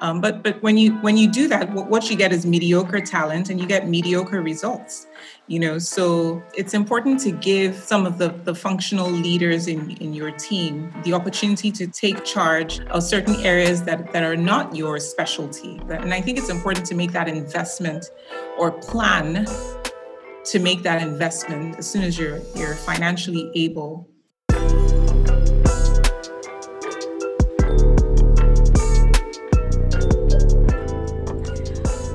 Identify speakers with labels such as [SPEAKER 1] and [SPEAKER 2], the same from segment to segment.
[SPEAKER 1] Um, but but when you when you do that, what, what you get is mediocre talent, and you get mediocre results. You know, so it's important to give some of the, the functional leaders in, in your team the opportunity to take charge of certain areas that, that are not your specialty. And I think it's important to make that investment or plan to make that investment as soon as you're you're financially able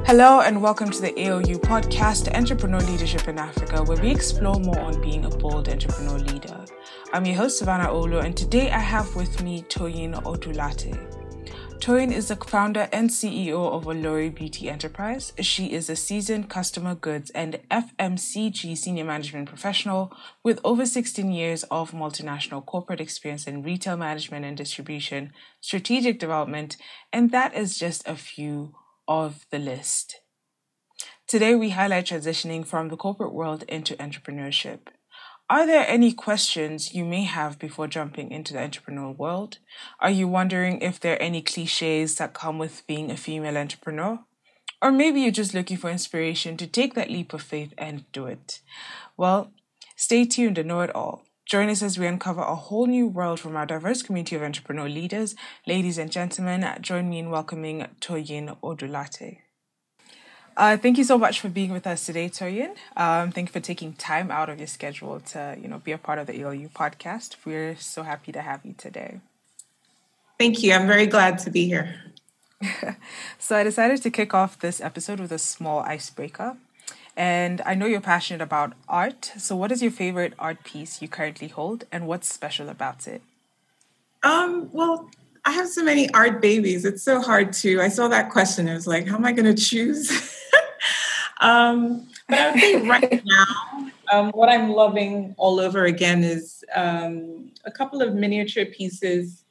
[SPEAKER 2] Hello, and welcome to the AOU podcast, Entrepreneur Leadership in Africa, where we explore more on being a bold entrepreneur leader. I'm your host, Savannah Olo, and today I have with me Toyin Odulate. Toyin is the founder and CEO of Olori Beauty Enterprise. She is a seasoned customer goods and FMCG senior management professional with over 16 years of multinational corporate experience in retail management and distribution, strategic development, and that is just a few of the list. Today, we highlight transitioning from the corporate world into entrepreneurship. Are there any questions you may have before jumping into the entrepreneurial world? Are you wondering if there are any cliches that come with being a female entrepreneur? Or maybe you're just looking for inspiration to take that leap of faith and do it. Well, stay tuned and know it all. Join us as we uncover a whole new world from our diverse community of entrepreneur leaders. Ladies and gentlemen, join me in welcoming Toyin Odulate. Uh, thank you so much for being with us today, Toyin. Um, thank you for taking time out of your schedule to, you know, be a part of the ELU podcast. We're so happy to have you today.
[SPEAKER 1] Thank you. I'm very glad to be here.
[SPEAKER 2] so I decided to kick off this episode with a small icebreaker. And I know you're passionate about art. So, what is your favorite art piece you currently hold, and what's special about it?
[SPEAKER 1] Um, well, I have so many art babies. It's so hard to. I saw that question. I was like, how am I going to choose? um, but I would say right now, um, what I'm loving all over again is um, a couple of miniature pieces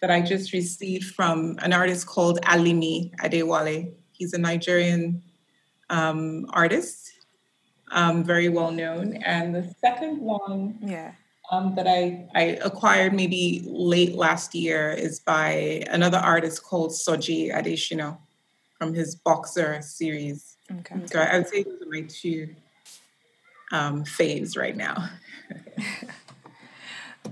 [SPEAKER 1] that I just received from an artist called Alimi Adewale. He's a Nigerian um, artist um, very well known. And the second one
[SPEAKER 2] yeah.
[SPEAKER 1] um, that I, I acquired maybe late last year is by another artist called Soji Adeshino from his Boxer series. Okay. So I would say those are my two um, faves right now.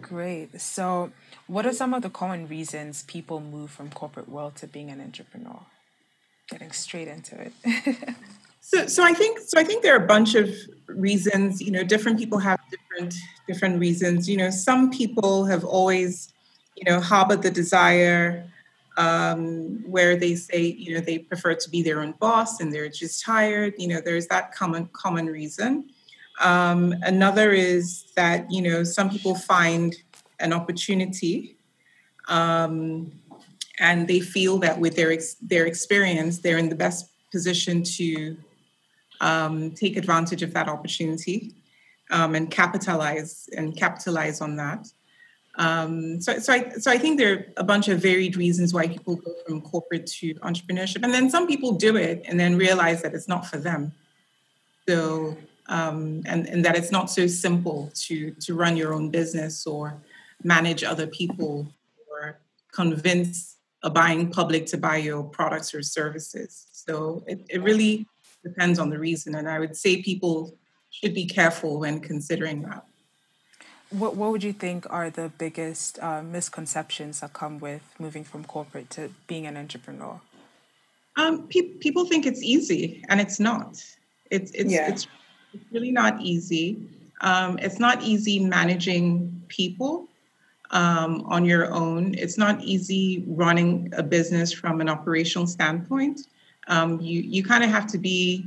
[SPEAKER 2] Great. So, what are some of the common reasons people move from corporate world to being an entrepreneur? Getting straight into it.
[SPEAKER 1] So, so I think so. I think there are a bunch of reasons. You know, different people have different different reasons. You know, some people have always, you know, harbored the desire um, where they say, you know, they prefer to be their own boss and they're just tired. You know, there's that common common reason. Um, another is that you know some people find an opportunity, um, and they feel that with their ex- their experience, they're in the best position to um, take advantage of that opportunity um, and capitalize and capitalize on that. Um, so, so I, so I think there are a bunch of varied reasons why people go from corporate to entrepreneurship, and then some people do it and then realize that it's not for them. So, um, and and that it's not so simple to to run your own business or manage other people or convince a buying public to buy your products or services. So it, it really depends on the reason. And I would say people should be careful when considering that.
[SPEAKER 2] What, what would you think are the biggest uh, misconceptions that come with moving from corporate to being an entrepreneur?
[SPEAKER 1] Um, pe- people think it's easy, and it's not. It's it's yeah. it's, it's really not easy. Um, it's not easy managing people um, on your own. It's not easy running a business from an operational standpoint um, you you kind of have to be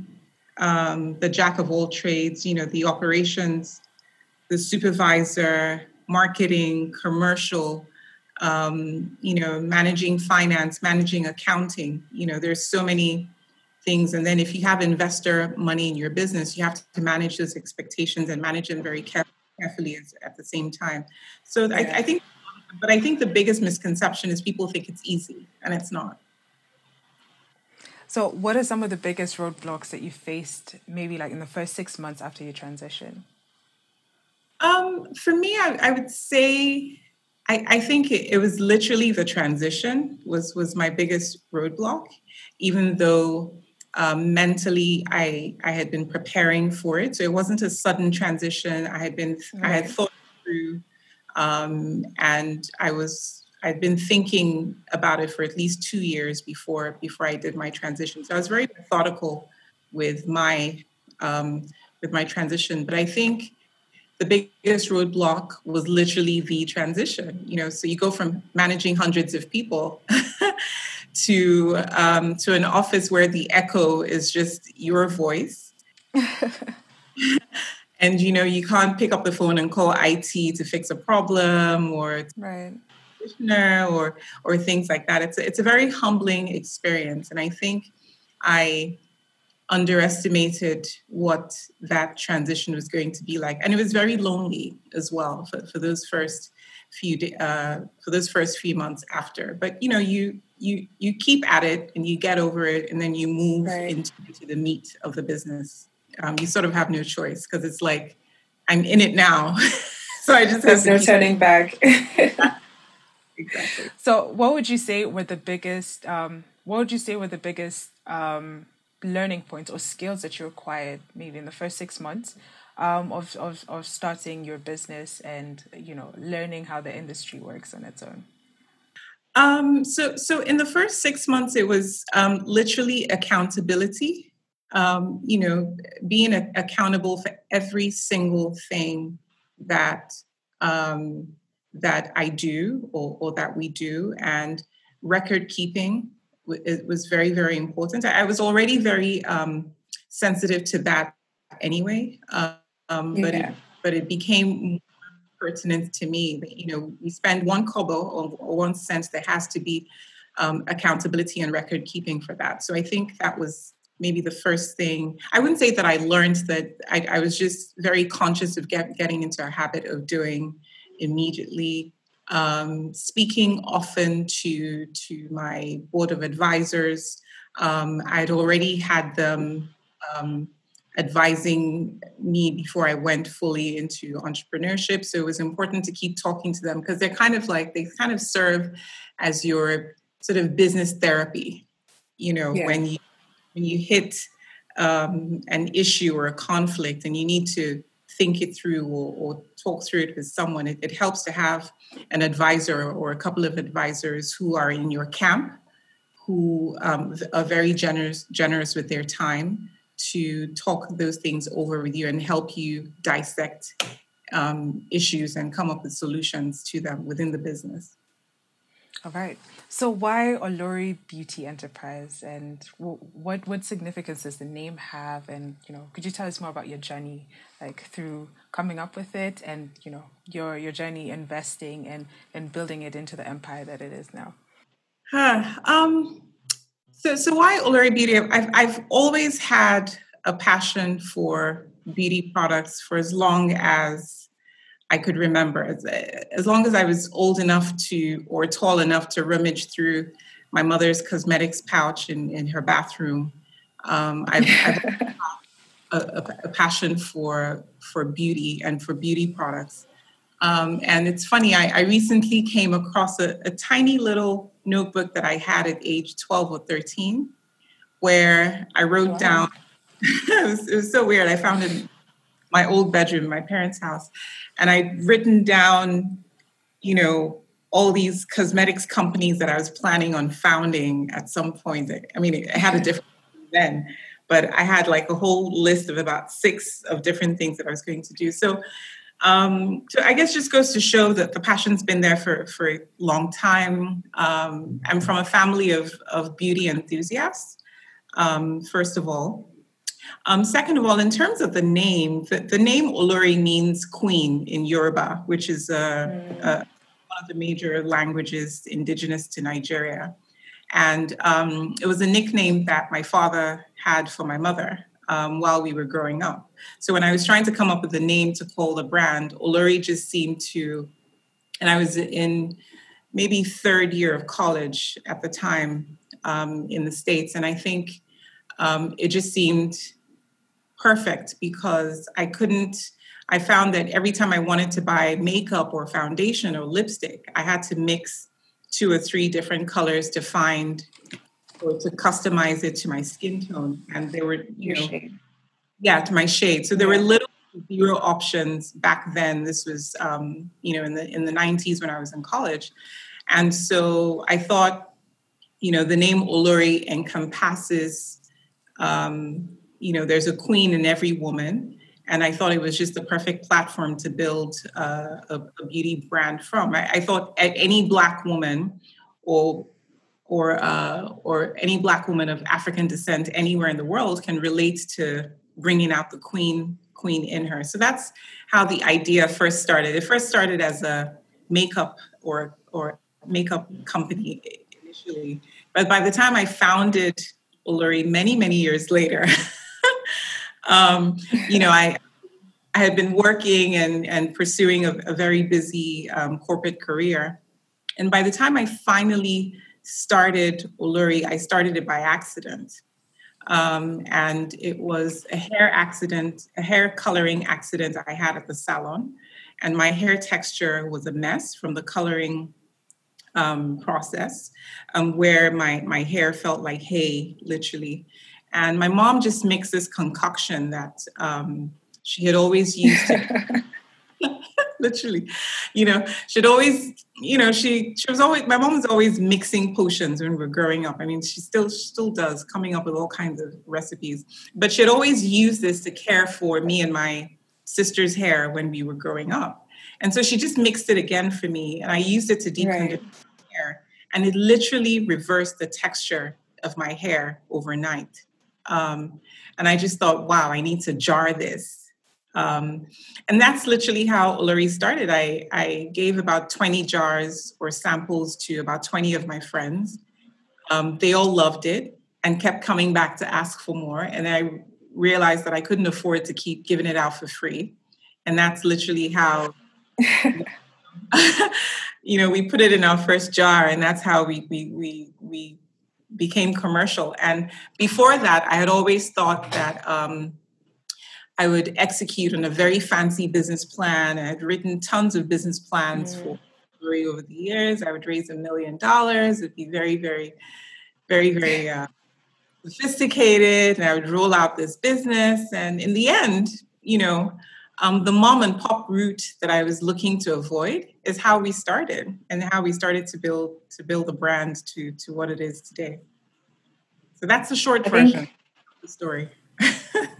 [SPEAKER 1] um, the jack of all trades. You know, the operations, the supervisor, marketing, commercial. Um, you know, managing finance, managing accounting. You know, there's so many things. And then if you have investor money in your business, you have to manage those expectations and manage them very carefully at the same time. So yeah. I, I think, but I think the biggest misconception is people think it's easy, and it's not.
[SPEAKER 2] So, what are some of the biggest roadblocks that you faced, maybe like in the first six months after your transition?
[SPEAKER 1] Um, for me, I, I would say I, I think it, it, was literally the transition was was my biggest roadblock, even though um, mentally I I had been preparing for it. So it wasn't a sudden transition. I had been right. I had thought through, um, and I was I'd been thinking about it for at least two years before before I did my transition. So I was very methodical with my um, with my transition. But I think the biggest roadblock was literally the transition. You know, so you go from managing hundreds of people to um, to an office where the echo is just your voice. and you know you can't pick up the phone and call IT to fix a problem or
[SPEAKER 2] right
[SPEAKER 1] or or things like that. It's a, it's a very humbling experience, and I think I underestimated what that transition was going to be like. And it was very lonely as well for, for those first few uh, for those first few months after. But you know you you you keep at it and you get over it and then you move right. into, into, the meat of the business. Um, you sort of have no choice because it's like i'm in it now. So i just
[SPEAKER 3] there's no turning back
[SPEAKER 1] exactly.
[SPEAKER 2] So what would you say were the biggest um, what would you say were the biggest um, learning points or skills that you acquired maybe in the first six months um, of, of, of starting your business and you know learning how the industry works on its own?
[SPEAKER 1] Um, so so in the first six months it was um, literally accountability. Um, you know being a- accountable for every single thing that um, that i do or, or that we do and record keeping it was very very important. I was already very um, sensitive to that anyway um, but it, but it became pertinent to me that you know we spend one kobo or, or one cent there has to be um, accountability and record keeping for that. So i think that was maybe the first thing. I wouldn't say that i learned that i, I was just very conscious of get, getting into a habit of doing immediately um, speaking often to to my board of advisors. Um, I'd already had them um, advising me before I went fully into entrepreneurship, so it was important to keep talking to them because they're kind of like they kind of serve as your sort of business therapy. You know, yeah. when you when you hit um, an issue or a conflict and you need to think it through or, or talk through it with someone, it, it, helps to have an advisor or a couple of advisors who are in your camp, who um, are very generous, generous with their time to talk those things over with you and help you dissect um, issues and come up with solutions to them within the business.
[SPEAKER 2] All right. So why Olori Beauty Enterprise, and what what significance does the name have? And you know, could you tell us more about your journey, like through coming up with it, and you know, your your journey investing and and building it into the empire that it is now?
[SPEAKER 1] Huh. Um. So so why Olori Beauty? I've I've always had a passion for beauty products for as long as I could remember. As, as long as I was old enough to, or tall enough to rummage through my mother's cosmetics pouch in, in her bathroom, um, I've, I've a, a, passion for for beauty and for beauty products. Um, and it's funny, I, I recently came across a, a, tiny little notebook that I had at age 12 or 13, where I wrote wow. down, it, was, it was so weird. I found it in my old bedroom my parents' house. And I'd written down, you know, all these cosmetics companies that I was planning on founding at some point. I mean, it had a different then, but I had like a whole list of about six of different things that I was going to do. So, um, so I guess just goes to show that the passion's been there for, for a long time. Um, I'm from a family of, of beauty enthusiasts, um, first of all. Um, second of all, in terms of the name, the, the, name Olori means queen in Yoruba, which is uh, uh, one of the major languages indigenous to Nigeria. And um, it was a nickname that my father had for my mother um, while we were growing up. So when I was trying to come up with a name to call the brand, Olori just seemed to, and I was in maybe third year of college at the time um, in the States. And I think um, it just seemed perfect because I couldn't I found that every time I wanted to buy makeup or foundation or lipstick, I had to mix two or three different colors to find or to customize it to my skin tone. And there were, you Your know, shade. yeah, to my shade. So there were little zero options back then. This was, um, you know, in the in the 90s when I was in college. And so I thought, you know, the name Olori encompasses, um, you know, there's a queen in every woman. And I thought it was just the perfect platform to build uh, a, a, beauty brand from. I, I, thought any Black woman or or uh, or any Black woman of African descent anywhere in the world can relate to bringing out the queen queen in her. So that's how the idea first started. It first started as a makeup or or makeup company initially. But by the time I founded Olori many, many years later, um, you know, I, I had been working and, and pursuing a, a very busy um, corporate career. And by the time I finally started Olori, I started it by accident. Um, and it was a hair accident, a hair coloring accident I had at the salon. And my hair texture was a mess from the coloring um, process um, where my, my hair felt like hay, literally. And my mom just makes this concoction that um, she had always used. literally, you know, she'd always, you know, she she was always. My mom was always mixing potions when we were growing up. I mean, she still she still does, coming up with all kinds of recipes. But she'd always use this to care for me and my sister's hair when we were growing up. And so she just mixed it again for me, and I used it to deep condition right. hair, and it literally reversed the texture of my hair overnight. Um, and I just thought, wow, I need to jar this. Um, and that's literally how Olori started. I, I gave about 20 jars or samples to about 20 of my friends. Um, they all loved it and kept coming back to ask for more. And I realized that I couldn't afford to keep giving it out for free. And that's literally how you know, we put it in our first jar, and that's how we we we we became commercial. And before that, I had always thought that um, I would execute on a very fancy business plan. I had written tons of business plans mm. for Olori over the years. I would raise a million dollars. It'd be very, very, very, very uh, sophisticated, and I would roll out this business. And in the end, you know, um, the mom and pop route that I was looking to avoid is how we started and how we started to build to build the brand to to what it is today. So that's the short I version think, of the story.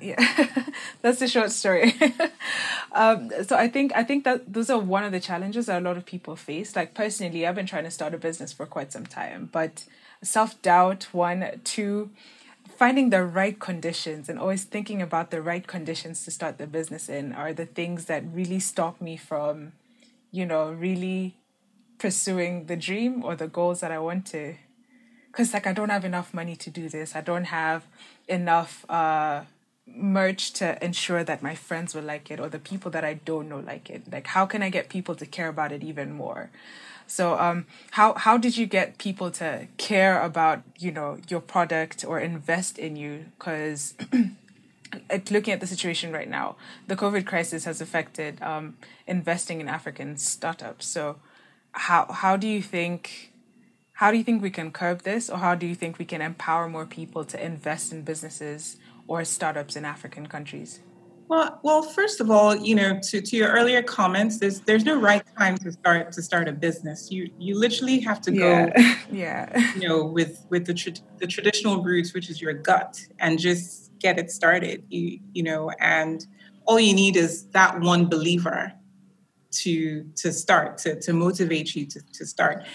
[SPEAKER 2] Yeah, that's the short story. um, so I think I think that those are one of the challenges that a lot of people face. Like personally, I've been trying to start a business for quite some time, but self doubt, one, two finding the right conditions and always thinking about the right conditions to start the business in are the things that really stop me from, you know, really pursuing the dream or the goals that I want to. Because, like, I don't have enough money to do this. I don't have enough uh, merch to ensure that my friends will like it or the people that I don't know like it. Like, how can I get people to care about it even more? So, um, how how did you get people to care about you know your product or invest in you? Because looking at the situation right now, the COVID crisis has affected um, investing in African startups. So, how how do you think? How do you think we can curb this, or how do you think we can empower more people to invest in businesses or startups in African countries?
[SPEAKER 1] Well, well, first of all, you know, to, to your earlier comments, there's there's no right time to start to start a business. You you literally have to go,
[SPEAKER 2] yeah, yeah.
[SPEAKER 1] you know, with with the tra- the traditional roots, which is your gut, and just get it started. You you know, and all you need is that one believer to to start to to motivate you to to start.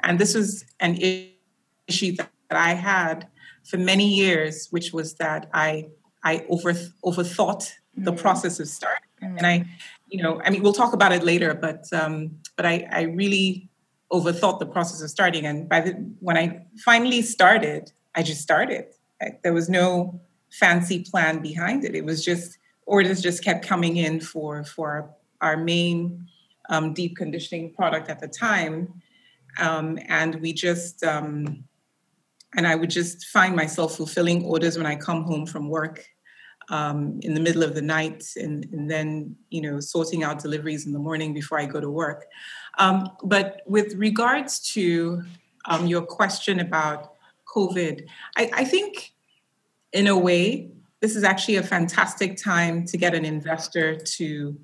[SPEAKER 1] And this was an issue that I had for many years, which was that I I over overthought the mm. process of starting. Mm. And I, you know, I mean, we'll talk about it later, but um, but I, I really overthought the process of starting. And by the when I finally started, I just started. I, there was no fancy plan behind it. It was just orders just kept coming in for for our main um, deep conditioning product at the time, um, and we just um, and I would just find myself fulfilling orders when I come home from work um, in the middle of the night and, and, then you know sorting out deliveries in the morning before I go to work. Um, but with regards to um, your question about COVID, I, I, think in a way this is actually a fantastic time to get an investor to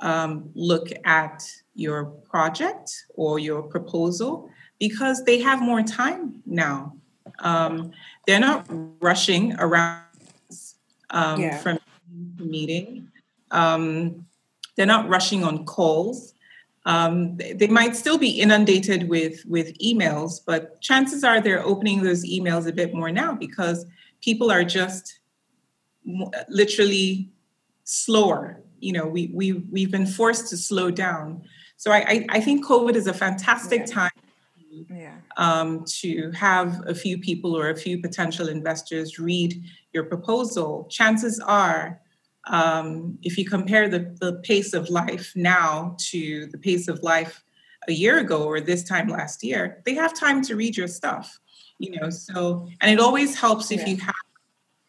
[SPEAKER 1] um, look at your project or your proposal because they have more time now. Um, they're not rushing around um, yeah. from meeting. Um, they're not rushing on calls. Um, they might still be inundated with with emails, but chances are they're opening those emails a bit more now because people are just literally slower. You know, we we we've been forced to slow down. So I I, I think COVID is a fantastic yeah. time yeah. um, to have a few people or a few potential investors read your proposal, chances are, um, if you compare the, the pace of life now to the pace of life a year ago or this time last year, they have time to read your stuff. You know, so and it always helps if yeah. you have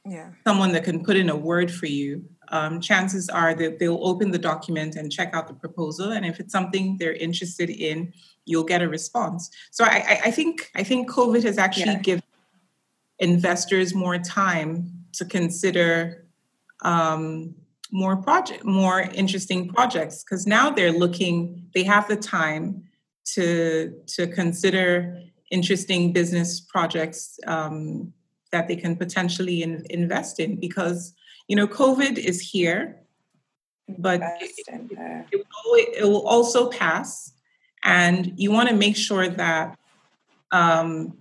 [SPEAKER 1] yeah. someone that can put in a word for you um, chances are that they'll open the document and check out the proposal. And if it's something they're interested in, you'll get a response. So I, I think I think COVID has actually yeah. given investors more time to consider um, more project, more interesting projects because now they're looking. They have the time to to consider interesting business projects um, that they can potentially in, invest in because you know, COVID is here, but it, it, it, will, it, will, also pass. And you want to make sure that um,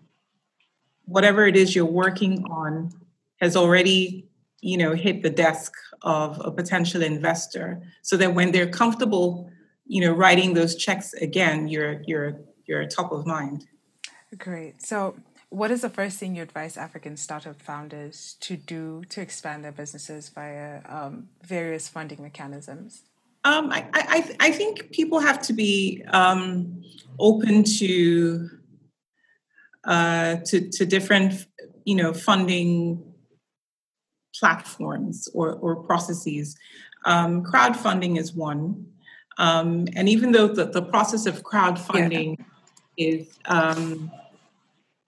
[SPEAKER 1] whatever it is you're working on has already, you know, hit the desk of a potential investor, so that when they're comfortable, you know, writing those checks again, you're you're you're top of mind.
[SPEAKER 2] Great. So what is the first thing you advise African startup founders to do to expand their businesses via um, various funding mechanisms?
[SPEAKER 1] Um, I, I, I, think people have to be um, open to, uh, to to different, you know, funding platforms or, or processes. Um, crowdfunding is one, um, and even though the, the process of crowdfunding yeah. is um,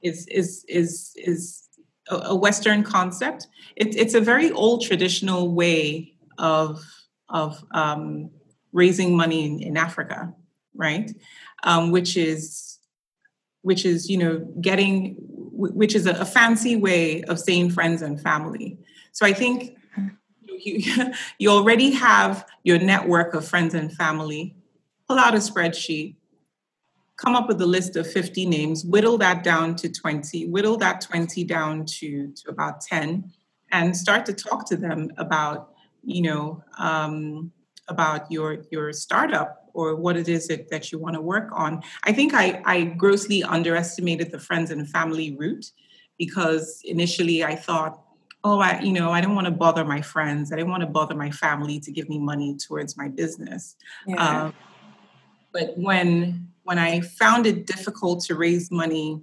[SPEAKER 1] is is is is a Western concept. It, it's a very old traditional way of of um, raising money in, in Africa, right? Um, which is which is you know getting which is a, a, fancy way of saying friends and family. So I think you, you already have your network of friends and family. Pull out a spreadsheet, come up with a list of 50 names, whittle that down to 20, whittle that 20 down to, to about 10, and start to talk to them about, you know, um, about your your startup or what it is that, that you want to work on. I think I, I grossly underestimated the friends and family route because initially I thought, oh, I, you know, I don't want to bother my friends. I didn't want to bother my family to give me money towards my business. Yeah. Um, but when when I found it difficult to raise money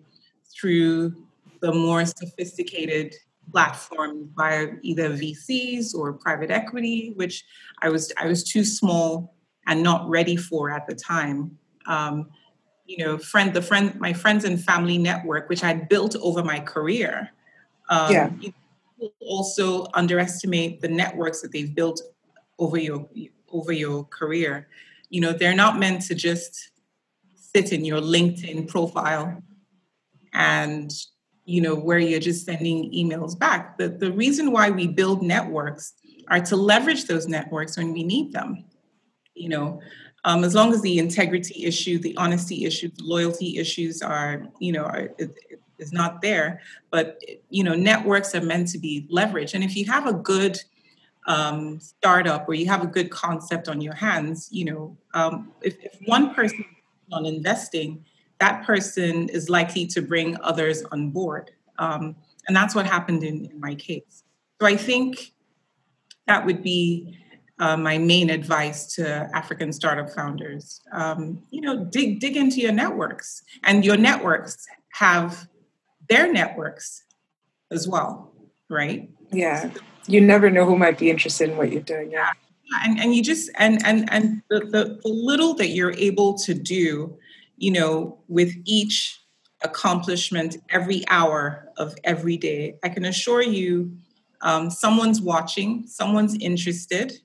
[SPEAKER 1] through the more sophisticated platforms via either VCs or private equity, which I was I was too small and not ready for at the time. Um, you know, friend the friend my friends and family network, which I built over my career. Um, yeah. also underestimate the networks that they've built over your over your career. You know, they're not meant to just sit in your LinkedIn profile and you know where you're just sending emails back. The, the reason why we build networks are to leverage those networks when we need them. You know, um, as long as the integrity issue, the honesty issue, the loyalty issues are, you know, are, it, is not there. But you know, networks are meant to be leveraged, and if you have a good um, startup or you have a good concept on your hands, you know, um, if, if one person on investing, that person is likely to bring others on board. Um, and that's what happened in, in, my case. So I think that would be uh, my main advice to African startup founders. Um, you know, dig dig into your networks, and your networks have their networks as well, right?
[SPEAKER 2] Yeah. You never know who might be interested in what you're doing. Yeah.
[SPEAKER 1] And and you just and and and the, the, the little that you're able to do, you know, with each accomplishment every hour of every day, I can assure you um, someone's watching, someone's interested,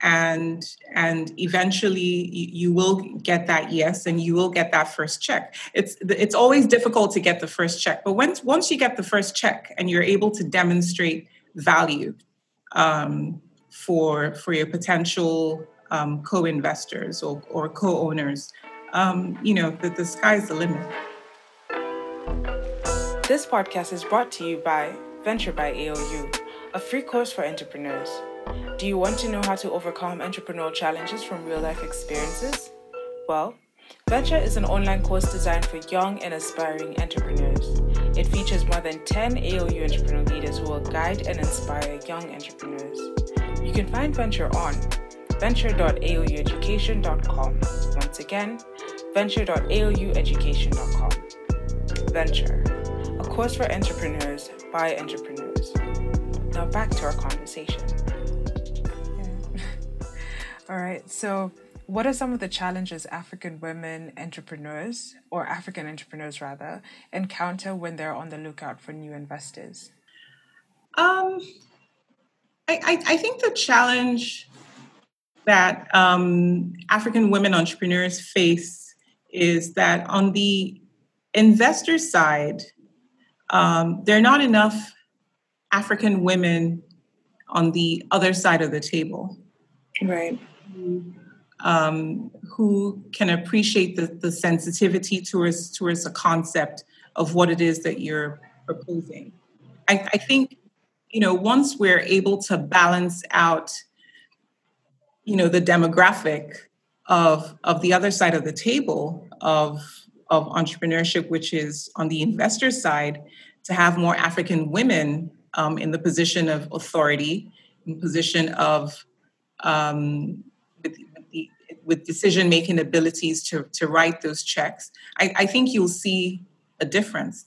[SPEAKER 1] and and eventually you, you, will get that yes and you will get that first check. It's it's always difficult to get the first check but once once you get the first check and you're able to demonstrate value um, for for your potential um, co-investors or, or co-owners um, you know the, the sky's the limit
[SPEAKER 2] this podcast is brought to you by venture by aou a free course for entrepreneurs do you want to know how to overcome entrepreneurial challenges from real life experiences? Well, Venture is an online course designed for young and aspiring entrepreneurs. It features more than 10 AOU entrepreneur leaders who will guide and inspire young entrepreneurs. You can find Venture on venture.aoueducation.com. Once again, venture.aoueducation.com. Venture, a course for entrepreneurs by entrepreneurs. Now back to our conversation. Yeah. All right. So, what are some of the challenges African women entrepreneurs, or African entrepreneurs rather, encounter when they're on the lookout for new investors?
[SPEAKER 1] Um, I, I, I think the challenge that um, African women entrepreneurs face is that on the investor side, um, there are not enough African women on the other side of the table.
[SPEAKER 2] Right
[SPEAKER 1] um, who can appreciate the, the sensitivity towards towards the concept of what it is that you're proposing. I, I think, you know, once we're able to balance out, you know, the demographic of of the other side of the table of of entrepreneurship, which is on the investor side, to have more African women um, in the position of authority, in position of um, with the with decision making abilities to, to write those checks, I, I think you'll see a difference.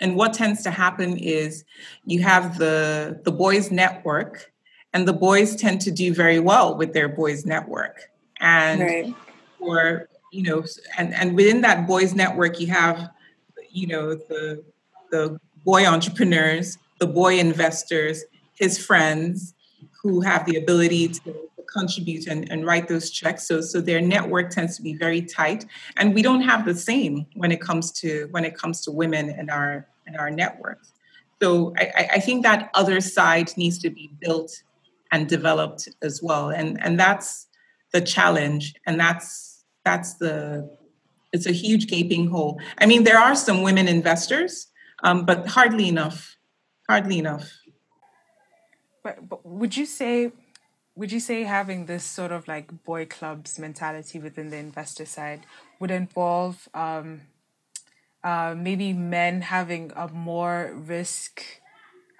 [SPEAKER 1] And what tends to happen is you have the, the boys' network, and the boys tend to do very well with their boys' network. And right. or you know, and, and within that boys' network, you have, you know, the the boy entrepreneurs, the boy investors, his friends who have the ability to contribute and, and write those checks. So so their network tends to be very tight. And we don't have the same when it comes to when it comes to women in our in our networks. So I, I think that other side needs to be built and developed as well. And and that's the challenge. And that's that's the it's a huge gaping hole. I mean, there are some women investors, um, but hardly enough. Hardly enough.
[SPEAKER 2] But, but would you say would you say having this sort of like boy clubs mentality within the investor side would involve um, uh, maybe men having a more risk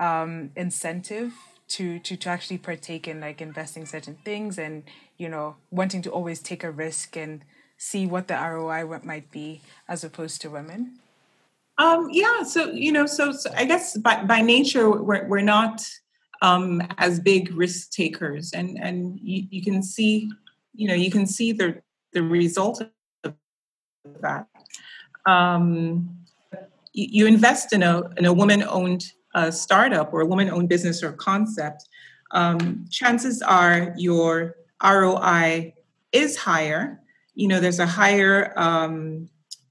[SPEAKER 2] um, incentive to, to to actually partake in like investing certain things and you know wanting to always take a risk and see what the ROI might be as opposed to women?
[SPEAKER 1] Um, yeah, so you know, so, so I guess by by nature we're we're not um, as big risk takers, and and you, you can see, you know, you can see the the result of that. Um, you, invest in a in a woman owned uh, startup or a woman owned business or concept. Um, chances are your ROI is higher. You know, there's a higher um,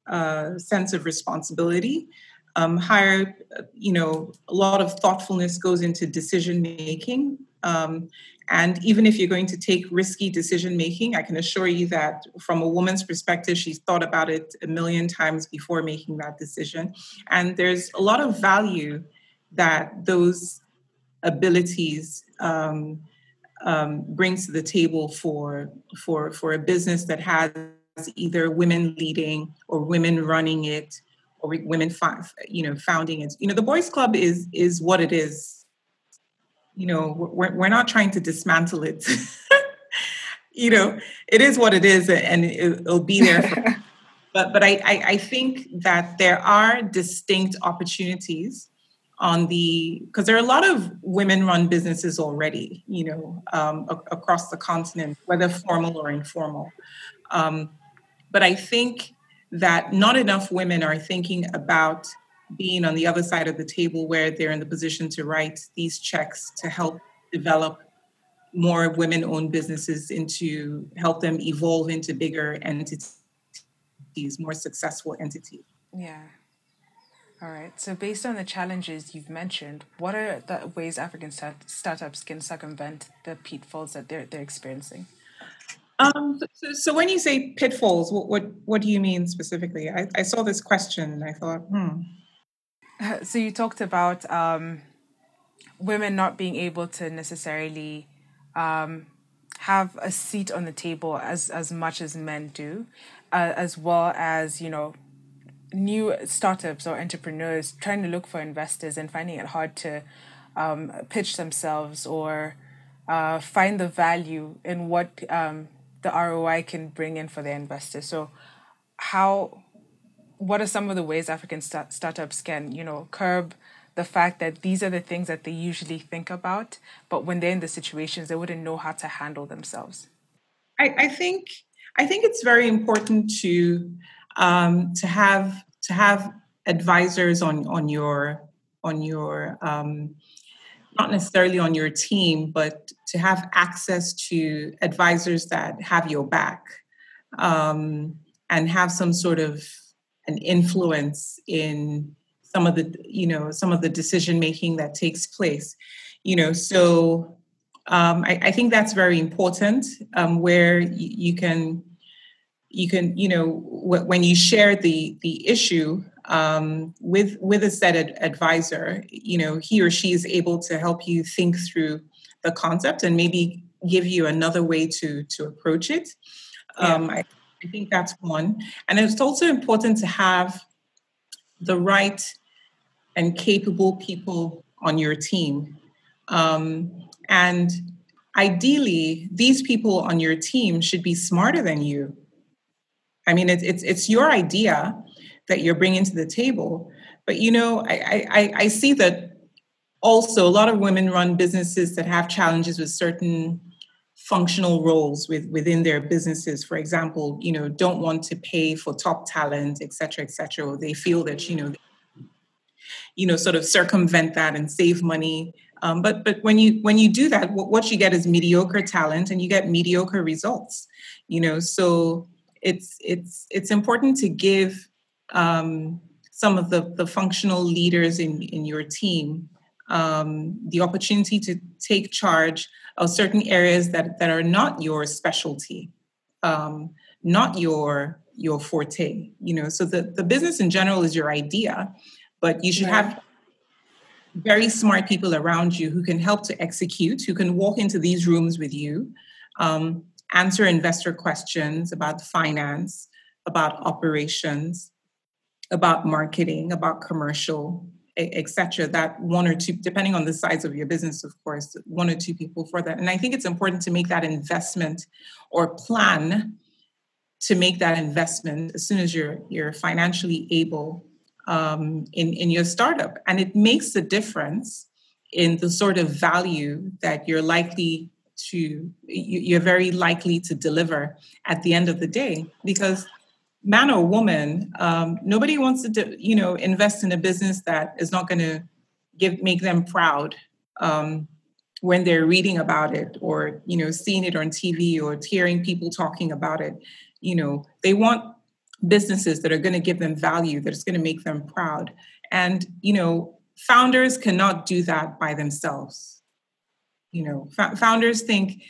[SPEAKER 1] uh, sense of responsibility um, higher, you know, a lot of thoughtfulness goes into decision making. Um, and even if you're going to take risky decision making, I can assure you that from a woman's perspective, she's thought about it a million times before making that decision. And there's a lot of value that those abilities um, um, brings to the table for for for a business that has either women leading or women running it or women, you know, founding it. You know, the Boys Club is is what it is. You know, we're we're not trying to dismantle it. you know, it is what it is, and it'll be there. For, but but I, I I think that there are distinct opportunities on the because there are a lot of women-run businesses already, you know, um, a- across the continent, whether formal or informal. Um, but I think that not enough women are thinking about being on the other side of the table where they're in the position to write these checks to help develop more women owned businesses into help them evolve into bigger entities, more successful entities.
[SPEAKER 2] Yeah. All right. So, based on the challenges you've mentioned, what are the ways African start- startups can circumvent the pitfalls that they're, they're experiencing?
[SPEAKER 1] Um, so, so, when you say pitfalls, what, what, what do you mean specifically? I, I saw this question and I thought, hmm.
[SPEAKER 2] So, you talked about um, women not being able to necessarily um, have a seat on the table as as much as men do, uh, as well as you know new startups or entrepreneurs trying to look for investors and finding it hard to um, pitch themselves or uh, find the value in what um, the ROI can bring in for their investors. So, how, what are some of the ways African start- startups can, you know, curb the fact that these are the things that they usually think about, but when they're in the situations, they wouldn't know how to handle themselves.
[SPEAKER 1] I, I think I think it's very important to um, to have to have advisors on on your on your um, not necessarily on your team, but to have access to advisors that have your back um, and have some sort of an influence in some of the you know some of the decision making that takes place. You know so um, I, I, think that's very important um, where y- you can you can you know w- when you share the the issue um, with with a set ad- advisor you know he or she is able to help you think through the concept and maybe give you another way to to approach it yeah. Um, I, I think that's one and it's also important to have the right and capable people on your team. Um, and ideally, these people on your team should be smarter than you. I mean, it's it's, it's your idea that you're bringing to the table. But you know, I, I, I see that also a lot of women run businesses that have challenges with certain functional roles with, within their businesses. For example you know don't want to pay for top talent et cetera et cetera they feel that you know you know sort of circumvent that and save money. Um, but but when you when you do that what, what you get is mediocre talent and you get mediocre results you know? So it's it's it's important to give um, some of the the functional leaders in in your team um, the opportunity to take charge of certain areas that that are not your specialty um, not your your forte you know? So the the business in general is your idea but you should have very smart people around you who can help to execute, who can walk into these rooms with you, um, answer investor questions about finance, about operations, about marketing, about commercial, etc. That one or two, depending on the size of your business, of course, one or two people for that. And I think it's important to make that investment or plan to make that investment as soon as you're you're financially able um, in, in your startup. And it makes a difference in the sort of value that you're likely to, you're very likely to deliver at the end of the day. Because man or woman, um, nobody wants to, you know, invest in a business that is not going to give make them proud um, when they're reading about it or you know seeing it on TV or hearing people talking about it. You know, they want businesses that are going to give them value that's going to make them proud. And you know founders cannot do that by themselves. You know founders think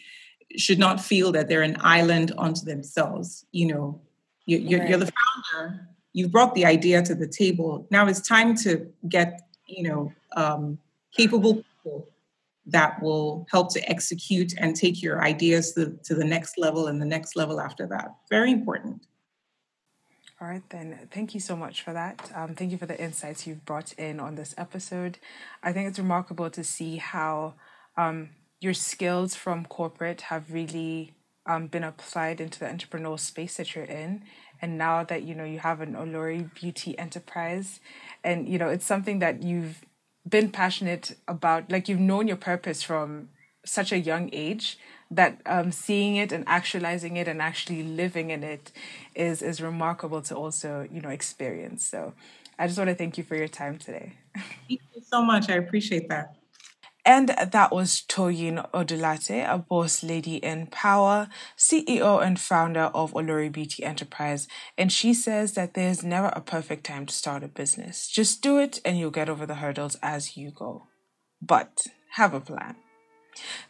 [SPEAKER 1] should not feel that they're an island unto themselves. You know you, you're, right. you're the founder you've brought the idea to the table now it's time to get you know um, capable people that will help to execute and take your ideas to, to the next level and the next level after that very important
[SPEAKER 2] all right, then. Thank you so much for that. Um, thank you for the insights you've brought in on this episode. I think it's remarkable to see how um, your skills from corporate have really um, been applied into the entrepreneurial space that you're in. And now that you know you have an Olori Beauty enterprise, and you know it's something that you've been passionate about, like you've known your purpose from such a young age that um, seeing it and actualizing it and actually living in it is is remarkable to also you know experience. So I just want to thank you for your time today.
[SPEAKER 1] Thank you so much. I appreciate that.
[SPEAKER 2] And that was Toyin Odulate, a boss lady in power, CEO and founder of Olori Beauty Enterprise. And she says that there's never a perfect time to start a business. Just do it and you'll get over the hurdles as you go. But have a plan.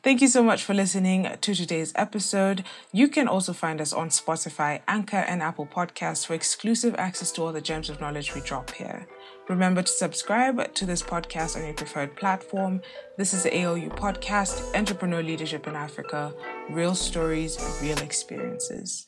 [SPEAKER 2] Thank you so much for listening to today's episode. You can also find us on Spotify, Anchor, and Apple Podcasts for exclusive access to all the gems of knowledge we drop here. Remember to subscribe to this podcast on your preferred platform. This is the ALU podcast, Entrepreneur Leadership in Africa, real stories, real experiences.